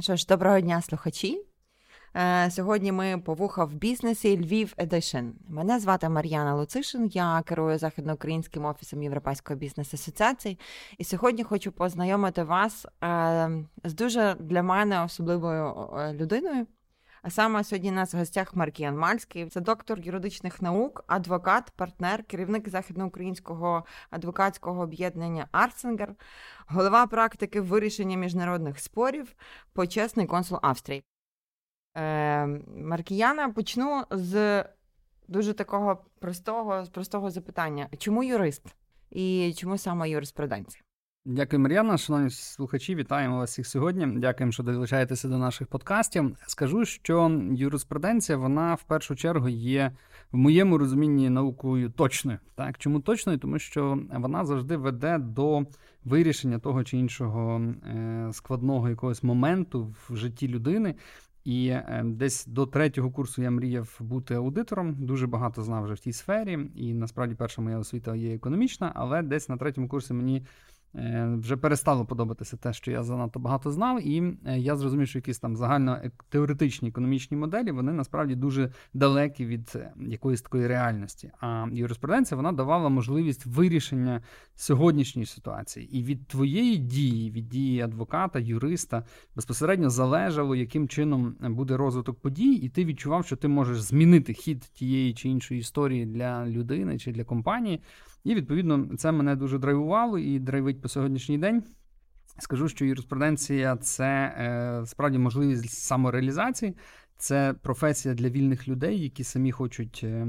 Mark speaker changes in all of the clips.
Speaker 1: Що ж, доброго дня, слухачі. Е, сьогодні ми по вуха в бізнесі Львів Едишн. Мене звати Мар'яна Луцишин, я керую західноукраїнським офісом Європейської бізнес асоціації. І сьогодні хочу познайомити вас е, з дуже для мене особливою е, людиною. А саме сьогодні у нас в гостях Маркіян Мальський, це доктор юридичних наук, адвокат, партнер, керівник західноукраїнського адвокатського об'єднання Арценгер, голова практики вирішення міжнародних спорів, почесний консул Австрії. Е, Маркіяна почну з дуже такого простого, простого запитання: чому юрист і чому саме юриспруденція?
Speaker 2: Дякую, Мар'яна. Шановні слухачі, вітаємо вас всіх сьогодні. Дякуємо, що долучаєтеся до наших подкастів. Скажу, що юриспруденція, вона в першу чергу є в моєму розумінні наукою точною. Так, чому точною? Тому що вона завжди веде до вирішення того чи іншого е, складного якогось моменту в житті людини. І е, десь до третього курсу я мріяв бути аудитором. Дуже багато знав вже в тій сфері. І насправді перша моя освіта є економічна, але десь на третьому курсі мені вже перестало подобатися те, що я занадто багато знав, і е, я зрозумів, що якісь там загально теоретичні економічні моделі вони насправді дуже далекі від е, якоїсь такої реальності. А юриспруденція вона давала можливість вирішення сьогоднішньої ситуації. І від твоєї дії, від дії адвоката, юриста безпосередньо залежало, яким чином буде розвиток подій, і ти відчував, що ти можеш змінити хід тієї чи іншої історії для людини чи для компанії. І відповідно це мене дуже драйвувало і драйвить по сьогоднішній день. Скажу, що юриспруденція це е, справді можливість самореалізації. Це професія для вільних людей, які самі хочуть е,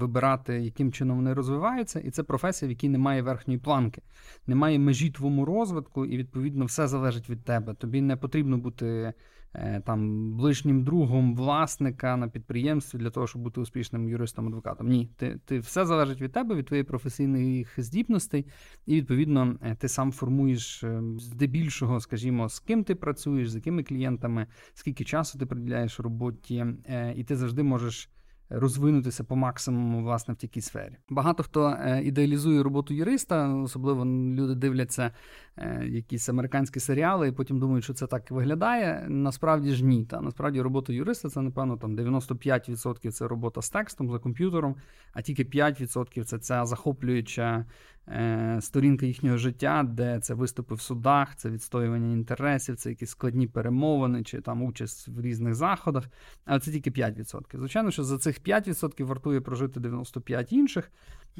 Speaker 2: вибирати, яким чином вони розвиваються, і це професія, в якій немає верхньої планки, немає межі твоєму розвитку, і відповідно все залежить від тебе. Тобі не потрібно бути там ближнім другом власника на підприємстві для того, щоб бути успішним юристом-адвокатом. Ні, ти ти все залежить від тебе, від твоєї професійних здібностей, і відповідно е, ти сам формуєш е, здебільшого, скажімо, з ким ти працюєш, з якими клієнтами, скільки часу ти приділяєш роботі, і ти завжди можеш розвинутися по максимуму власне в такій сфері. Багато хто е, ідеалізує роботу юриста, особливо люди дивляться е, якісь американські серіали, і потім думають, що це так виглядає. Насправді ж ні. Та насправді робота юриста це напевно там 95% це робота з текстом за комп'ютером, а тільки 5% це ця захоплююча Е, сторінка їхнього життя, де це виступи в судах, це відстоювання інтересів, це якісь складні перемовини чи там участь в різних заходах. Але це тільки 5%. Звичайно, що за цих 5% вартує прожити 95 інших,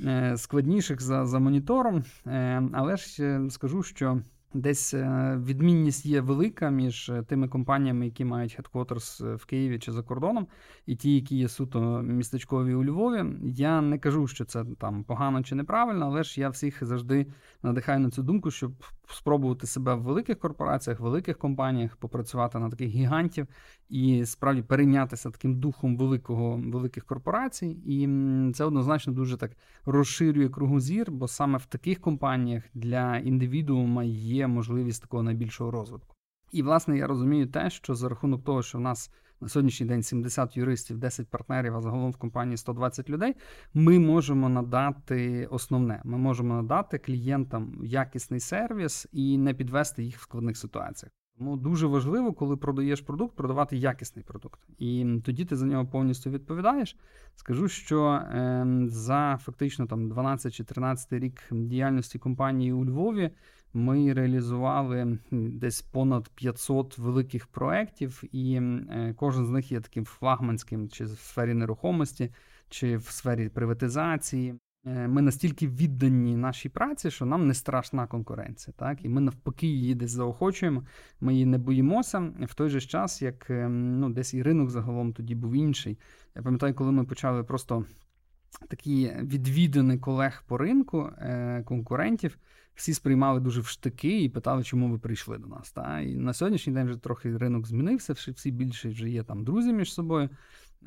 Speaker 2: е, складніших за, за монітором. Е, але ж скажу, що. Десь е, відмінність є велика між е, тими компаніями, які мають headquarters в Києві чи за кордоном, і ті, які є суто містечкові у Львові. Я не кажу, що це там погано чи неправильно, але ж я всіх завжди надихаю на цю думку, щоб спробувати себе в великих корпораціях, великих компаніях, попрацювати на таких гігантів і справді перейнятися таким духом великого великих корпорацій. І це однозначно дуже так розширює кругозір, бо саме в таких компаніях для індивідуума є можливість такого найбільшого розвитку. І, власне, я розумію те, що за рахунок того, що в нас на сьогоднішній день 70 юристів, 10 партнерів, а загалом в компанії 120 людей, ми можемо надати основне. Ми можемо надати клієнтам якісний сервіс і не підвести їх в складних ситуаціях. Тому дуже важливо, коли продаєш продукт, продавати якісний продукт. І тоді ти за нього повністю відповідаєш. Скажу, що е, за фактично там 12 чи 13 рік діяльності компанії у Львові ми реалізували десь понад 500 великих проєктів, і е, кожен з них є таким флагманським, чи в сфері нерухомості, чи в сфері приватизації. Е, ми настільки віддані нашій праці, що нам не страшна конкуренція. Так? І ми навпаки її десь заохочуємо, ми її не боїмося в той же час, як е, ну, десь і ринок загалом тоді був інший. Я пам'ятаю, коли ми почали просто такі відвідини колег по ринку, конкурентів всі сприймали дуже в штики і питали, чому ви прийшли до нас. Та? І на сьогоднішній день вже трохи ринок змінився, всі більше вже є там друзі між собою.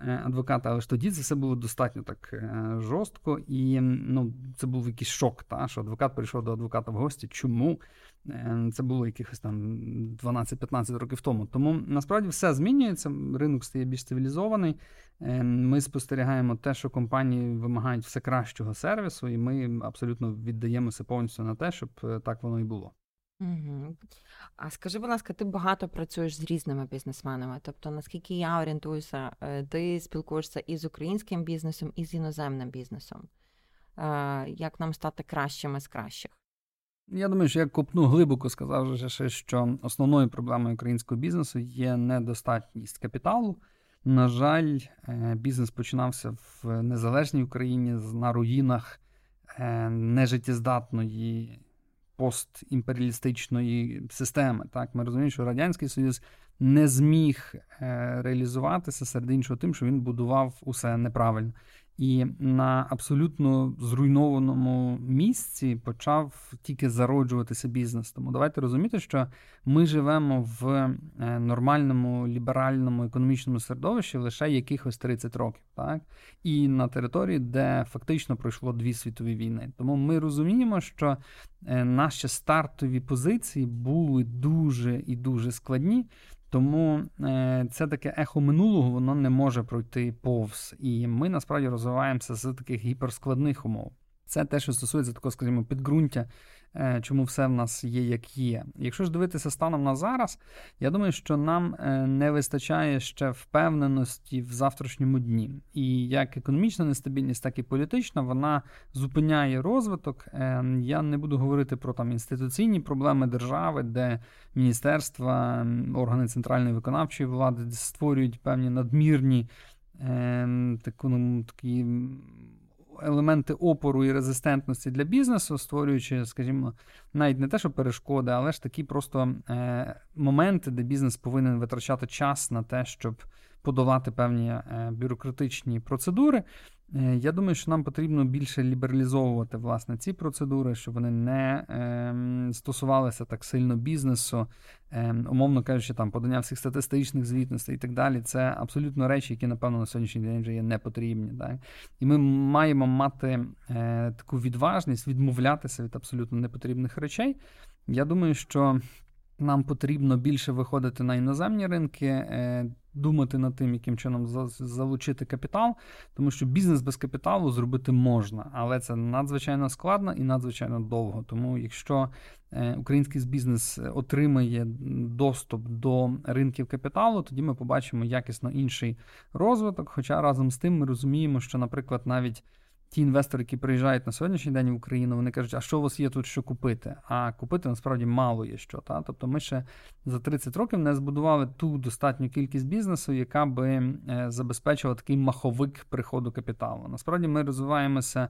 Speaker 2: Е, адвоката, але ж тоді це все було достатньо так е, жорстко, і ну, це був якийсь шок, та, що адвокат прийшов до адвоката в гості. Чому? Е, це було якихось там 12-15 років тому. Тому насправді все змінюється, ринок стає більш цивілізований. Ми спостерігаємо те, що компанії вимагають все кращого сервісу, і ми абсолютно віддаємося повністю на те, щоб так воно і було.
Speaker 1: Угу. А скажи, будь ласка, ти багато працюєш з різними бізнесменами. Тобто, наскільки я орієнтуюся, е, ти спілкуєшся і з українським бізнесом, і з іноземним бізнесом. Е, як нам стати кращими з кращих?
Speaker 2: Я думаю, що я копну глибоко сказав, вже, що основною проблемою українського бізнесу є недостатність капіталу. На жаль, е, бізнес починався в незалежній Україні на руїнах нежиттєздатної постімперіалістичної системи. Так, Ми розуміємо, що Радянський Союз не зміг е, реалізуватися серед іншого тим, що він будував усе неправильно і на абсолютно зруйнованому місці почав тільки зароджуватися бізнес. Тому давайте розуміти, що ми живемо в е, нормальному ліберальному економічному середовищі лише якихось 30 років, так і на території, де фактично пройшло дві світові війни. Тому ми розуміємо, що е, наші стартові позиції були дуже і дуже складні. Тому е, це таке ехо минулого, воно не може пройти повз. І ми насправді розвиваємося з таких гіперскладних умов. Це те, що стосується такого, скажімо, підґрунтя чому все в нас є, як є. Якщо ж дивитися станом на зараз, я думаю, що нам е, не вистачає ще впевненості в завтрашньому дні. І як економічна нестабільність, так і політична, вона зупиняє розвиток. Е, я не буду говорити про там інституційні проблеми держави, де міністерства, органи центральної виконавчої влади створюють певні надмірні таку, ну, такі елементи опору і резистентності для бізнесу, створюючи, скажімо, навіть не те, що перешкоди, але ж такі просто е, моменти, де бізнес повинен витрачати час на те, щоб подолати певні е, бюрократичні процедури. Е, я думаю, що нам потрібно більше лібералізовувати власне ці процедури, щоб вони не е, стосувалися так сильно бізнесу, е, умовно кажучи, там подання всіх статистичних звітностей і так далі. Це абсолютно речі, які, напевно, на сьогоднішній день вже є непотрібні. Так? І ми маємо мати е, таку відважність відмовлятися від абсолютно непотрібних речей. Я думаю, що нам потрібно більше виходити на іноземні ринки, е, думати над тим, яким чином залучити капітал, тому що бізнес без капіталу зробити можна, але це надзвичайно складно і надзвичайно довго. Тому, якщо е, український бізнес отримає доступ до ринків капіталу, тоді ми побачимо якісно інший розвиток. Хоча разом з тим ми розуміємо, що, наприклад, навіть ті інвестори, які приїжджають на сьогоднішній день в Україну, вони кажуть, а що у вас є тут що купити? А купити насправді мало є що. Та? Тобто ми ще за 30 років не збудували ту достатню кількість бізнесу, яка би е, забезпечила такий маховик приходу капіталу. Насправді ми розвиваємося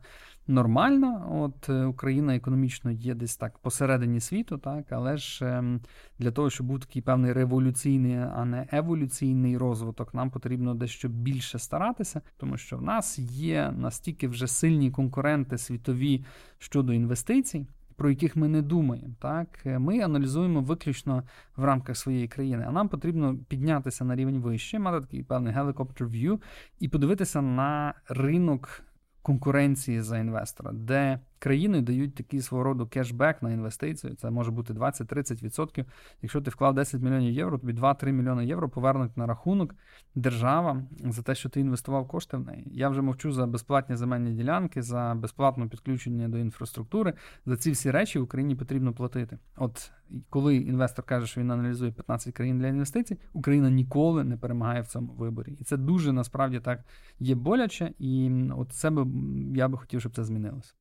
Speaker 2: нормально. От е, Україна економічно є десь так посередині світу, так, але ж ем, для того, щоб був такий певний революційний, а не еволюційний розвиток, нам потрібно дещо більше старатися, тому що в нас є настільки вже сильні конкуренти світові щодо інвестицій. Про яких ми не думаємо, так ми аналізуємо виключно в рамках своєї країни. А нам потрібно піднятися на рівень вище, мати такий певний helicopter view і подивитися на ринок конкуренції за інвестора, де країни дають такий свого роду кешбек на інвестицію. Це може бути 20-30%. Якщо ти вклав 10 мільйонів євро, тобі 2-3 мільйони євро повернуть на рахунок держава за те, що ти інвестував кошти в неї. Я вже мовчу за безплатні земельні ділянки, за безплатне підключення до інфраструктури. За ці всі речі в Україні потрібно платити. От коли інвестор каже, що він аналізує 15 країн для інвестицій, Україна ніколи не перемагає в цьому виборі. І це дуже насправді так є боляче, і от це би я би хотів, щоб це змінилося.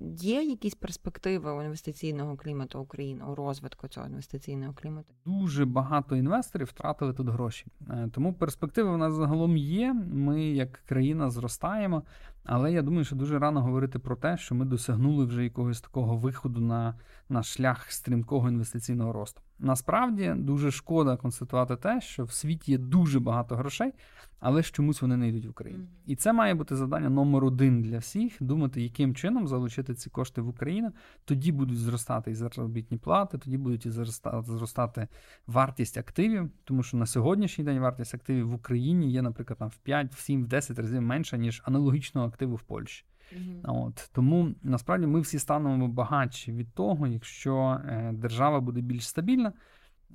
Speaker 1: Є якісь перспективи у інвестиційного клімату України у розвитку цього інвестиційного клімату?
Speaker 2: Дуже багато інвесторів втратили тут гроші, е, тому перспективи в нас загалом є. Ми як країна зростаємо, але я думаю, що дуже рано говорити про те, що ми досягнули вже якогось такого виходу на, на шлях стрімкого інвестиційного росту. Насправді дуже шкода констатувати те, що в світі є дуже багато грошей, але ж чомусь вони не йдуть в Україну. І це має бути завдання номер один для всіх: думати, яким чином залучити ці кошти в Україну. Тоді будуть зростати і заробітні плати, тоді будуть і зростати, зростати вартість активів, тому що на сьогоднішній день вартість активів в Україні є, наприклад, там в 5, в 7, в 10 разів менша, ніж аналогічного активу в Польщі. Mm-hmm. От Тому насправді ми всі станемо багатші від того, якщо е, держава буде більш стабільна.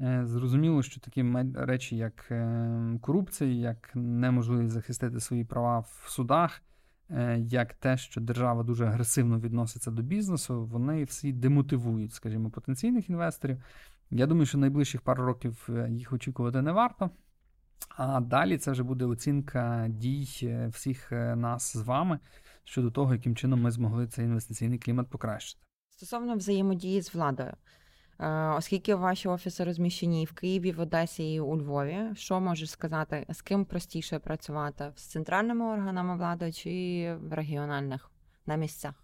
Speaker 2: Е, зрозуміло, що такі речі, як е, корупція, як неможливість захистити свої права в судах, як те, що держава дуже агресивно відноситься до бізнесу, вони всі демотивують, скажімо, потенційних інвесторів. Я думаю, що найближчих пару років їх очікувати не варто. А далі це вже буде оцінка дій е, всіх нас з вами щодо того, яким чином ми змогли цей інвестиційний клімат покращити.
Speaker 1: Стосовно взаємодії з владою. Оскільки ваші офіси розміщені в Києві, в Одесі і у Львові, що можеш сказати, з ким простіше працювати з центральними органами влади чи в регіональних на місцях?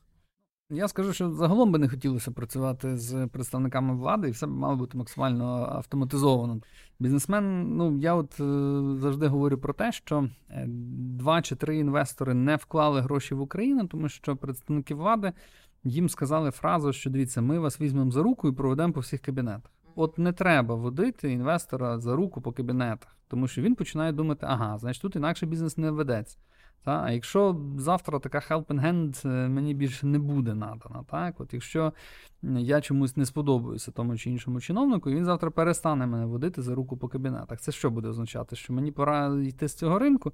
Speaker 2: Я скажу, що загалом би не хотілося працювати з представниками влади, і все б мало бути максимально автоматизовано. Бізнесмен, ну я от е, завжди говорю про те, що е, два чи три інвестори не вклали гроші в Україну, тому що представники влади їм сказали фразу, що дивіться, ми вас візьмемо за руку і проведемо по всіх кабінетах. От не треба водити інвестора за руку по кабінетах, тому що він починає думати, ага, значить тут інакше бізнес не ведеться. Та? А якщо завтра така helping hand е, мені більше не буде надана, так? От якщо я чомусь не сподобаюся тому чи іншому чиновнику, він завтра перестане мене водити за руку по кабінетах. Це що буде означати? Що мені пора йти з цього ринку?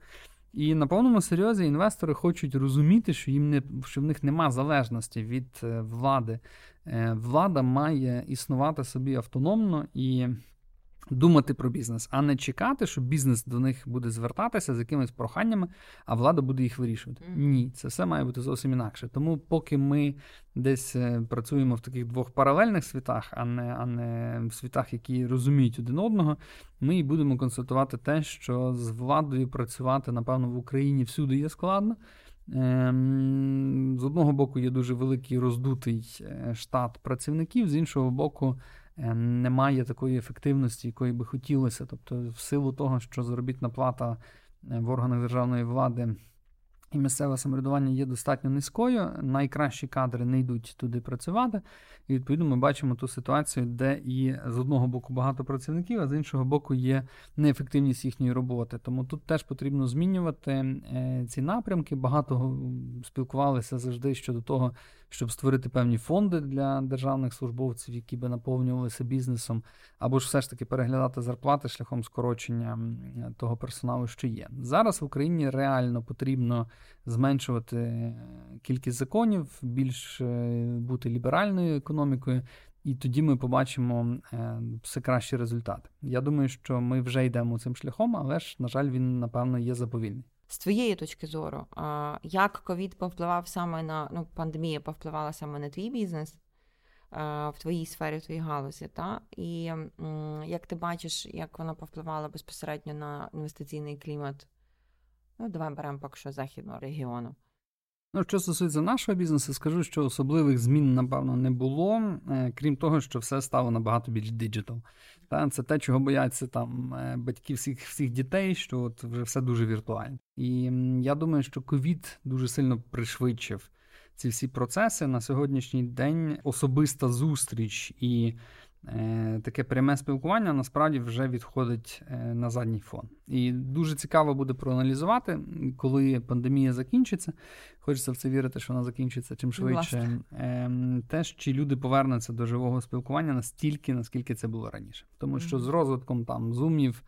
Speaker 2: І на повному серйозі інвестори хочуть розуміти, що їм не що в них нема залежності від е, влади. Е, влада має існувати собі автономно і Думати про бізнес, а не чекати, що бізнес до них буде звертатися з якимись проханнями, а влада буде їх вирішувати. Mm-hmm. Ні, це все має бути зовсім інакше. Тому, поки ми десь е, працюємо в таких двох паралельних світах, а не а не в світах, які розуміють один одного, ми і будемо констатувати те, що з владою працювати, напевно, в Україні всюди є складно. Ем, з одного боку, є дуже великий роздутий е, штат працівників, з іншого боку. Е, немає такої ефективності, якої би хотілося. Тобто, в силу того, що заробітна плата е, в органах державної влади і місцеве самоврядування є достатньо низькою, найкращі кадри не йдуть туди працювати. І відповідно ми бачимо ту ситуацію, де і з одного боку багато працівників, а з іншого боку є неефективність їхньої роботи. Тому тут теж потрібно змінювати е, ці напрямки. Багато спілкувалися завжди щодо того, щоб створити певні фонди для державних службовців, які би наповнювалися бізнесом, або ж все ж таки переглядати зарплати шляхом скорочення того персоналу, що є. Зараз в Україні реально потрібно зменшувати кількість законів, більш е, бути ліберальною економікою. І тоді ми побачимо е, все кращі результати. Я думаю, що ми вже йдемо цим шляхом, але ж, на жаль, він напевно є заповільний.
Speaker 1: З твоєї точки зору, як ковід повпливав саме на ну, пандемія повпливала саме на твій бізнес в твоїй сфері, в твоїй галузі, та? і як ти бачиш, як вона повпливала безпосередньо на інвестиційний клімат? Ну, давай беремо поки що західного регіону.
Speaker 2: Ну, що стосується нашого бізнесу, скажу, що особливих змін, напевно, не було, е, крім того, що все стало набагато більш диджитал. Це те, чого бояться там е, батьки всіх всіх дітей, що от вже все дуже віртуально. І я думаю, що ковід дуже сильно пришвидшив ці всі процеси на сьогоднішній день. Особиста зустріч і таке пряме спілкування насправді вже відходить е, на задній фон. І дуже цікаво буде проаналізувати, коли пандемія закінчиться. Хочеться в це вірити, що вона закінчиться чим швидше. Ем, теж чи люди повернуться до живого спілкування настільки, наскільки це було раніше. Тому що з розвитком там зумів,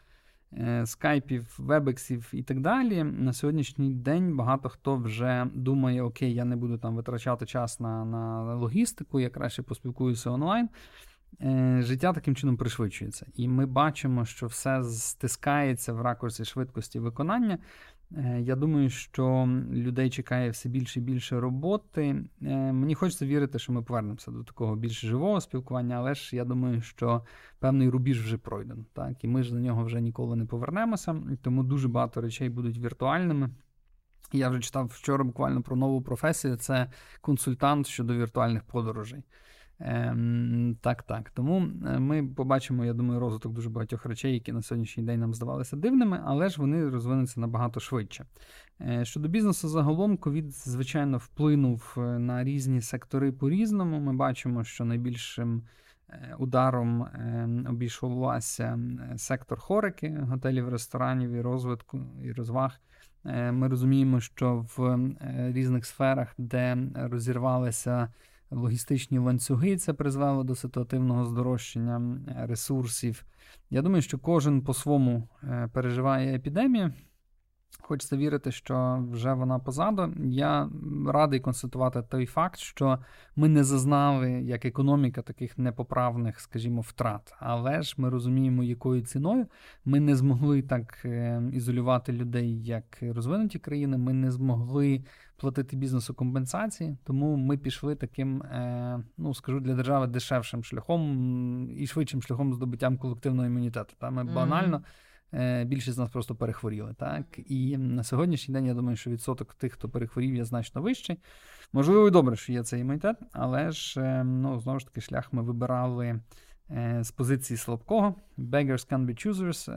Speaker 2: е, скайпів, вебексів і так далі, на сьогоднішній день багато хто вже думає: Окей, я не буду там витрачати час на, на логістику, я краще поспілкуюся онлайн. Е, життя таким чином пришвидшується. І ми бачимо, що все стискається в ракурсі швидкості виконання. Е, я думаю, що людей чекає все більше і більше роботи. Е, мені хочеться вірити, що ми повернемося до такого більш живого спілкування, але ж я думаю, що певний рубіж вже пройден. Так? І ми ж до нього вже ніколи не повернемося, тому дуже багато речей будуть віртуальними. Я вже читав вчора буквально про нову професію: це консультант щодо віртуальних подорожей. Ем, Так, так. Тому е, ми побачимо, я думаю, розвиток дуже багатьох речей, які на сьогоднішній день нам здавалися дивними, але ж вони розвинуться набагато швидше. Е, Щодо бізнесу, загалом, ковід, звичайно, вплинув е, на різні сектори по-різному. Ми бачимо, що найбільшим ударом обійшовся сектор хорики, готелів, ресторанів і розвитку і розваг. Ми розуміємо, що в різних сферах, де розірвалися логістичні ланцюги. Це призвело до ситуативного здорожчання ресурсів. Я думаю, що кожен по-своєму е, переживає епідемію. Хочеться вірити, що вже вона позаду. Я радий констатувати той факт, що ми не зазнали як економіка таких непоправних, скажімо, втрат. Але ж ми розуміємо, якою ціною ми не змогли так е, ізолювати людей, як розвинуті країни. Ми не змогли платити бізнесу компенсації, тому ми пішли таким, е, ну скажу для держави дешевшим шляхом і швидшим шляхом здобуттям колективного імунітету. Та ми банально. Е, більшість з нас просто перехворіли. Так? І на сьогоднішній день я думаю, що відсоток тих, хто перехворів, є значно вищий. Можливо, і добре, що є цей імунітет, але ж е, ну, знову ж таки шлях ми вибирали е, з позиції слабкого. Beggars can be choosers.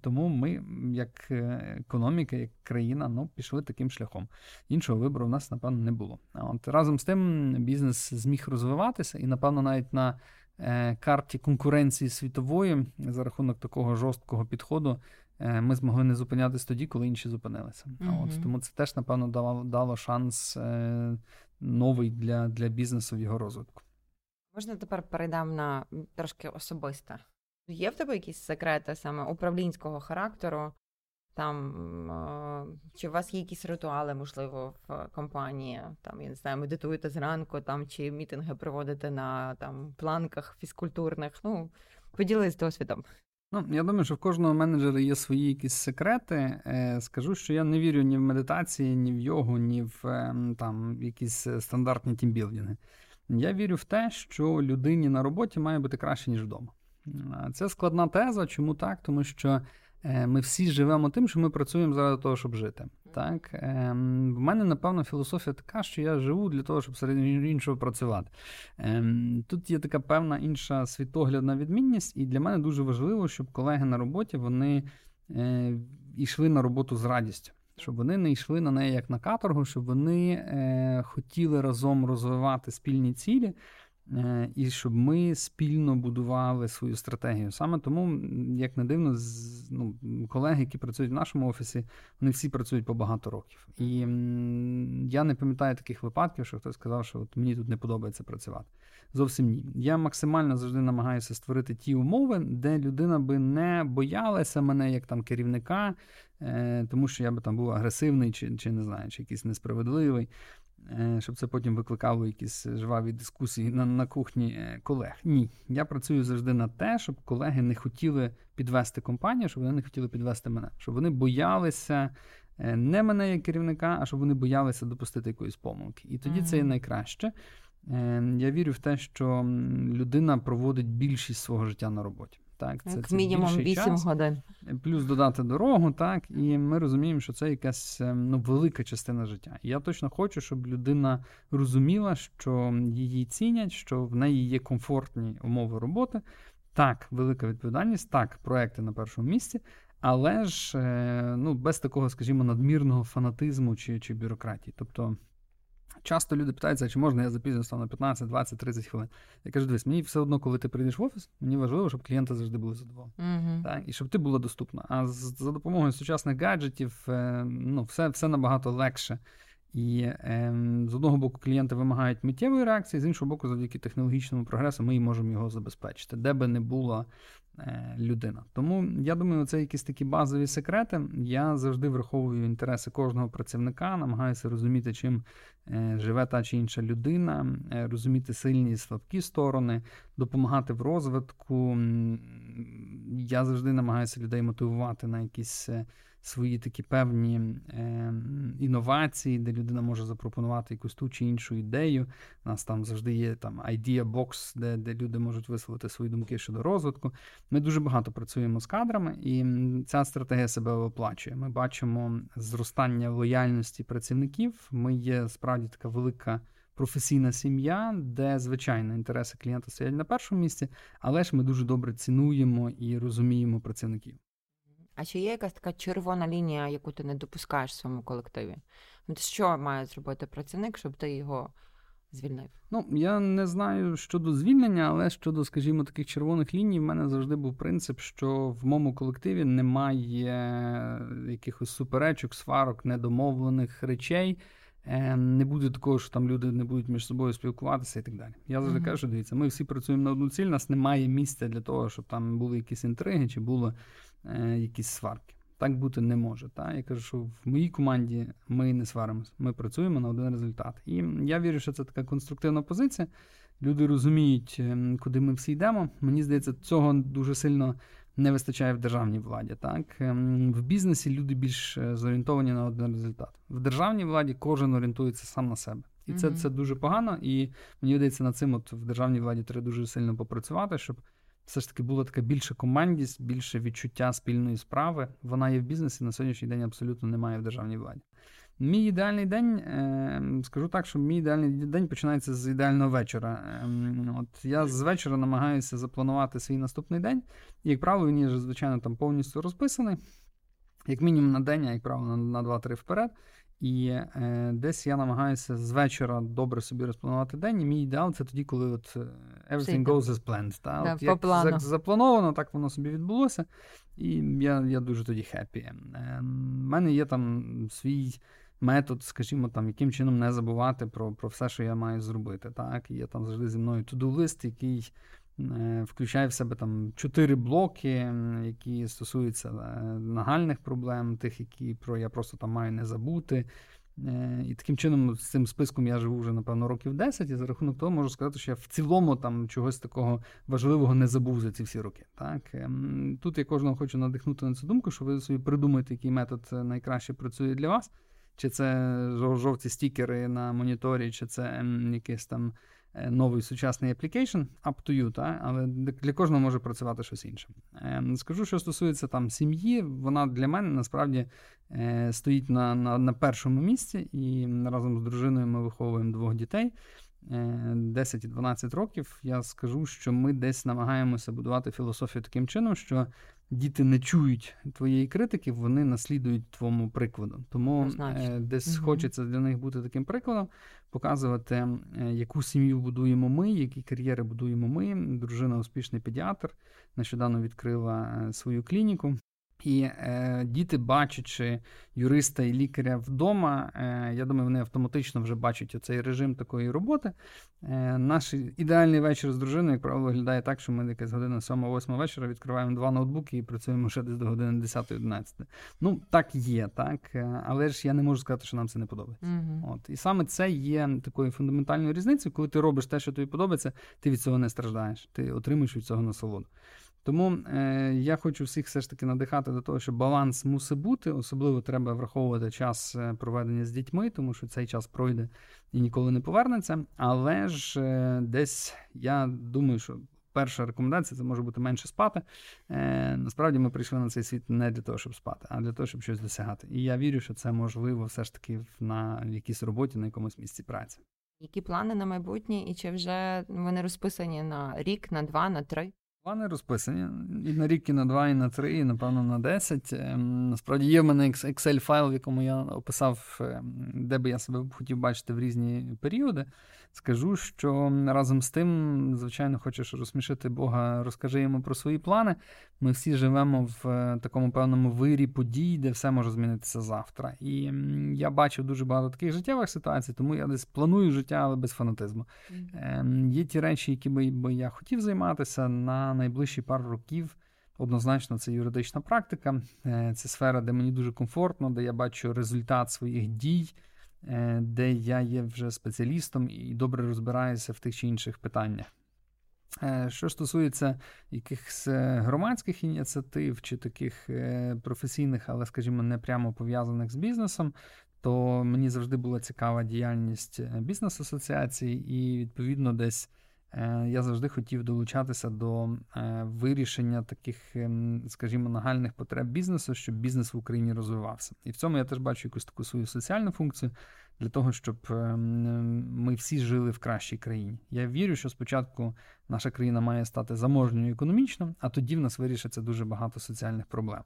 Speaker 2: Тому ми, як економіка, як країна, ну, пішли таким шляхом. Іншого вибору в нас, напевно, не було. А от разом з тим бізнес зміг розвиватися, і, напевно, навіть на Е, карті конкуренції світової за рахунок такого жорсткого підходу. Е, ми змогли не зупинятись тоді, коли інші зупинилися. Mm-hmm. От Тому це теж, напевно, дало дало шанс е, новий для для бізнесу в його розвитку.
Speaker 1: Можна тепер перейдемо на трошки особисте. Є в тебе якісь секрети саме управлінського характеру, там чи у вас є якісь ритуали, можливо, в компанії? Там я не знаю, медитуєте зранку, там чи мітинги проводите на там планках фізкультурних? Ну поділись досвідом.
Speaker 2: Ну, я думаю, що в кожного менеджера є свої якісь секрети. Е, скажу, що я не вірю ні в медитації, ні в йогу, ні в ем, там якісь стандартні тімбілдинги. Я вірю в те, що людині на роботі має бути краще, ніж вдома. Це складна теза. Чому так? Тому що Е, ми всі живемо тим, що ми працюємо заради того, щоб жити. Так? Ем, в мене, напевно, філософія така, що я живу для того, щоб серед іншого працювати. Ем, тут є така певна інша світоглядна відмінність, і для мене дуже важливо, щоб колеги на роботі вони е, йшли на роботу з радістю. Щоб вони не йшли на неї як на каторгу, щоб вони е, хотіли разом розвивати спільні цілі, Е, і щоб ми спільно будували свою стратегію. Саме тому, як не дивно, ну, колеги, які працюють в нашому офісі, вони всі працюють по багато років. І я не пам'ятаю таких випадків, що хтось сказав, що от мені тут не подобається працювати. Зовсім ні. Я максимально завжди намагаюся створити ті умови, де людина би не боялася мене як там керівника, е, тому що я би там був агресивний, чи, чи не знаю, чи якийсь несправедливий. Е, щоб це потім викликало якісь жваві дискусії на на кухні е, колег. Ні, я працюю завжди на те, щоб колеги не хотіли підвести компанію, щоб вони не хотіли підвести мене, щоб вони боялися е, не мене як керівника, а щоб вони боялися допустити якоїсь помилки. І тоді mm-hmm. це є найкраще. Я вірю в те, що людина проводить більшість свого життя на роботі. Так,
Speaker 1: це, це мінімум 8 час, годин.
Speaker 2: Плюс додати дорогу, так, і ми розуміємо, що це якась ем, ну, велика частина життя. І я точно хочу, щоб людина розуміла, що її цінять, що в неї є комфортні умови роботи. Так, велика відповідальність, так, проекти на першому місці, але ж е, ну, без такого, скажімо, надмірного фанатизму чи, чи бюрократії. Тобто. Часто люди питаються, чи можна я запізню стану на 15, 20, 30 хвилин. Я кажу, дивись, мені все одно, коли ти прийдеш в офіс, мені важливо, щоб клієнти завжди були задоволені. Uh-huh. Так, І щоб ти була доступна. А за допомогою сучасних гаджетів е, ну, все все набагато легше. І е, з одного боку, клієнти вимагають миттєвої реакції, з іншого боку, завдяки технологічному прогресу, ми можемо його забезпечити, де би не була е, людина. Тому я думаю, це якісь такі базові секрети. Я завжди враховую інтереси кожного працівника, намагаюся розуміти, чим е, живе та чи інша людина, е, розуміти сильні і слабкі сторони, допомагати в розвитку. Я завжди намагаюся людей мотивувати на якісь. Свої такі певні е, інновації, де людина може запропонувати якусь ту чи іншу ідею. У нас там завжди є там idea box, де де люди можуть висловити свої думки щодо розвитку. Ми дуже багато працюємо з кадрами, і ця стратегія себе оплачує. Ми бачимо зростання лояльності працівників. Ми є справді така велика. Професійна сім'я, де, звичайно, інтереси клієнта стоять на першому місці, але ж ми дуже добре цінуємо і розуміємо працівників.
Speaker 1: А чи є якась така червона лінія, яку ти не допускаєш в своєму колективі? Ну, що має зробити працівник, щоб ти його звільнив?
Speaker 2: Ну, я не знаю щодо звільнення, але щодо, скажімо, таких червоних ліній, в мене завжди був принцип, що в моєму колективі немає якихось суперечок, сварок, недомовлених речей. Е, не буде такого, що там люди не будуть між собою спілкуватися і так далі. Я завжди mm-hmm. кажу, дивіться, ми всі працюємо на одну ціль, у нас немає місця для того, щоб там були якісь інтриги чи були е, якісь сварки. Так бути не може. Та? Я кажу, що в моїй команді ми не сваримося, ми працюємо на один результат. І я вірю, що це така конструктивна позиція. Люди розуміють, ем, куди ми всі йдемо. Мені здається, цього дуже сильно не вистачає в державній владі. Так ем, в бізнесі люди більш е, зорієнтовані на один результат. В державній владі кожен орієнтується сам на себе, і це це дуже погано. І мені здається, над цим от в державній владі треба дуже сильно попрацювати, щоб все ж таки була така більша командність, більше відчуття спільної справи. Вона є в бізнесі на сьогоднішній день абсолютно немає в державній владі. Мій ідеальний день, е, скажу так, що мій ідеальний день починається з ідеального вечора. Е, от Я з вечора намагаюся запланувати свій наступний день. Як правило, він є, звичайно, там повністю розписаний, як мінімум на день, а як правило, на 2-3 вперед. І е, десь я намагаюся з вечора добре собі розпланувати день. І мій ідеал це тоді, коли от е, everything goes as planned. Та?
Speaker 1: Да,
Speaker 2: от
Speaker 1: як плану.
Speaker 2: заплановано, так воно собі відбулося. І я я дуже тоді хеппі. У е, мене є там свій метод, скажімо, там, яким чином не забувати про про все, що я маю зробити. Так? Є там завжди зі мною туду-лист, який е, включає в себе там чотири блоки, які стосуються е, нагальних проблем, тих, які про я просто там маю не забути. Е, і таким чином, з цим списком я живу вже, напевно, років 10, і за рахунок того можу сказати, що я в цілому там чогось такого важливого не забув за ці всі роки. Так? Ем, тут я кожного хочу надихнути на цю думку, що ви собі придумаєте, який метод найкраще працює для вас чи це жовті стікери на моніторі, чи це якийсь там е, новий сучасний application, up to you, та? але для кожного може працювати щось інше. Ем, скажу, що стосується там сім'ї, вона для мене насправді е, стоїть на, на, на першому місці, і разом з дружиною ми виховуємо двох дітей. 10 е, і 12 років, я скажу, що ми десь намагаємося будувати філософію таким чином, що діти не чують твоєї критики, вони наслідують твоєму прикладу. Тому е, десь угу. хочеться для них бути таким прикладом, показувати, е, яку сім'ю будуємо ми, які кар'єри будуємо ми. Дружина успішний педіатр, нещодавно відкрила свою клініку. І е, діти, бачачи юриста і лікаря вдома, е, я думаю, вони автоматично вже бачать оцей режим такої роботи. Е, Наш ідеальний вечір з дружиною, як правило, виглядає так, що ми якась година 7-8 вечора відкриваємо два ноутбуки і працюємо ще десь до години 10-11. Ну, так є, так. Е, але ж я не можу сказати, що нам це не подобається. Mm-hmm. От. І саме це є такою фундаментальною різницею, коли ти робиш те, що тобі подобається, ти від цього не страждаєш, ти отримуєш від цього насолоду. Тому е, я хочу всіх все ж таки надихати до того, що баланс мусить бути. Особливо треба враховувати час е, проведення з дітьми, тому що цей час пройде і ніколи не повернеться. Але ж е, десь я думаю, що. Перша рекомендація це може бути менше спати. Е, Насправді ми прийшли на цей світ не для того, щоб спати, а для того, щоб щось досягати. І я вірю, що це можливо все ж таки на якійсь роботі, на якомусь місці праці.
Speaker 1: Які плани на майбутнє, і чи вже вони розписані на рік, на два, на три?
Speaker 2: Плани розписані і на рік, і на два, і на три, і напевно на десять. Ем, насправді є в мене Excel файл, в якому я описав, ем, де би я себе хотів бачити в різні періоди. Скажу, що разом з тим, звичайно, хочеш розсмішити Бога, розкажи йому про свої плани. Ми всі живемо в е, такому певному вирі подій, де все може змінитися завтра. І я бачив дуже багато таких життєвих ситуацій, тому я десь планую життя, але без фанатизму. Mm-hmm. Є ті речі, які би я хотів займатися на найближчі пару років. Однозначно, це юридична практика, е, це сфера, де мені дуже комфортно, де я бачу результат своїх дій. Е, де я є вже спеціалістом і добре розбираюся в тих чи інших питаннях. Е, що стосується якихось е, громадських ініціатив чи таких професійних, але, скажімо, не прямо пов'язаних з бізнесом, то мені завжди була цікава діяльність бізнес-асоціації, і, відповідно, десь я завжди хотів долучатися до е, вирішення таких, ем, скажімо, нагальних потреб бізнесу, щоб бізнес в Україні розвивався. І в цьому я теж бачу якусь таку свою соціальну функцію для того, щоб ем, ми всі жили в кращій країні. Я вірю, що спочатку наша країна має стати заможньою економічно, а тоді в нас вирішиться дуже багато соціальних проблем.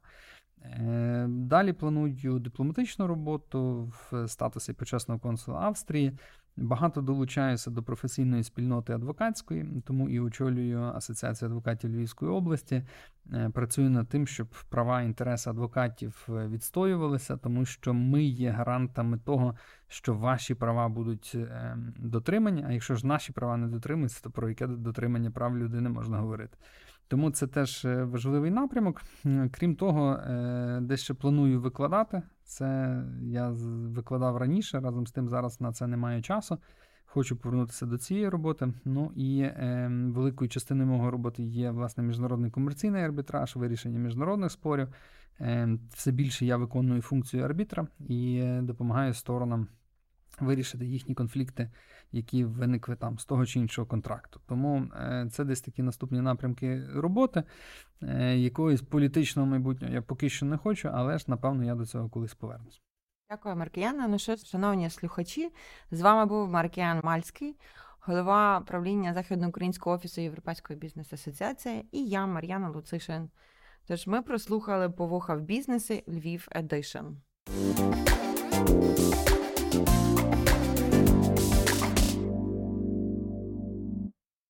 Speaker 2: Е, далі планую дипломатичну роботу в статусі почесного консула Австрії. Багато долучаюся до професійної спільноти адвокатської, тому і очолюю Асоціацію адвокатів Львівської області. Е, працюю над тим, щоб права і інтереси адвокатів е, відстоювалися, тому що ми є гарантами того, що ваші права будуть дотримані. А якщо ж наші права не дотримуються, то про яке дотримання прав людини можна говорити. Тому це теж е, важливий напрямок. Крім того, десь ще планую викладати. Це я викладав раніше, разом з тим зараз на це немає часу. Хочу повернутися до цієї роботи. Ну і е, великою частиною мого роботи є власне міжнародний комерційний арбітраж, вирішення міжнародних спорів. Е, Все більше я виконую функцію арбітра і е, допомагаю сторонам вирішити їхні конфлікти, які виникли там з того чи іншого контракту. Тому е, це десь такі наступні напрямки роботи. Е, якогось політичного майбутнього я поки що не хочу, але ж напевно я до цього колись повернусь.
Speaker 1: Дякую, Маркіяна. Ну що, шановні слухачі, з вами був Маркіян Мальський, голова правління Західноукраїнського офісу Європейської бізнес-асоціації, і я, Мар'яна Луцишин. Тож ми прослухали повуха в бізнесі Львів Едишн.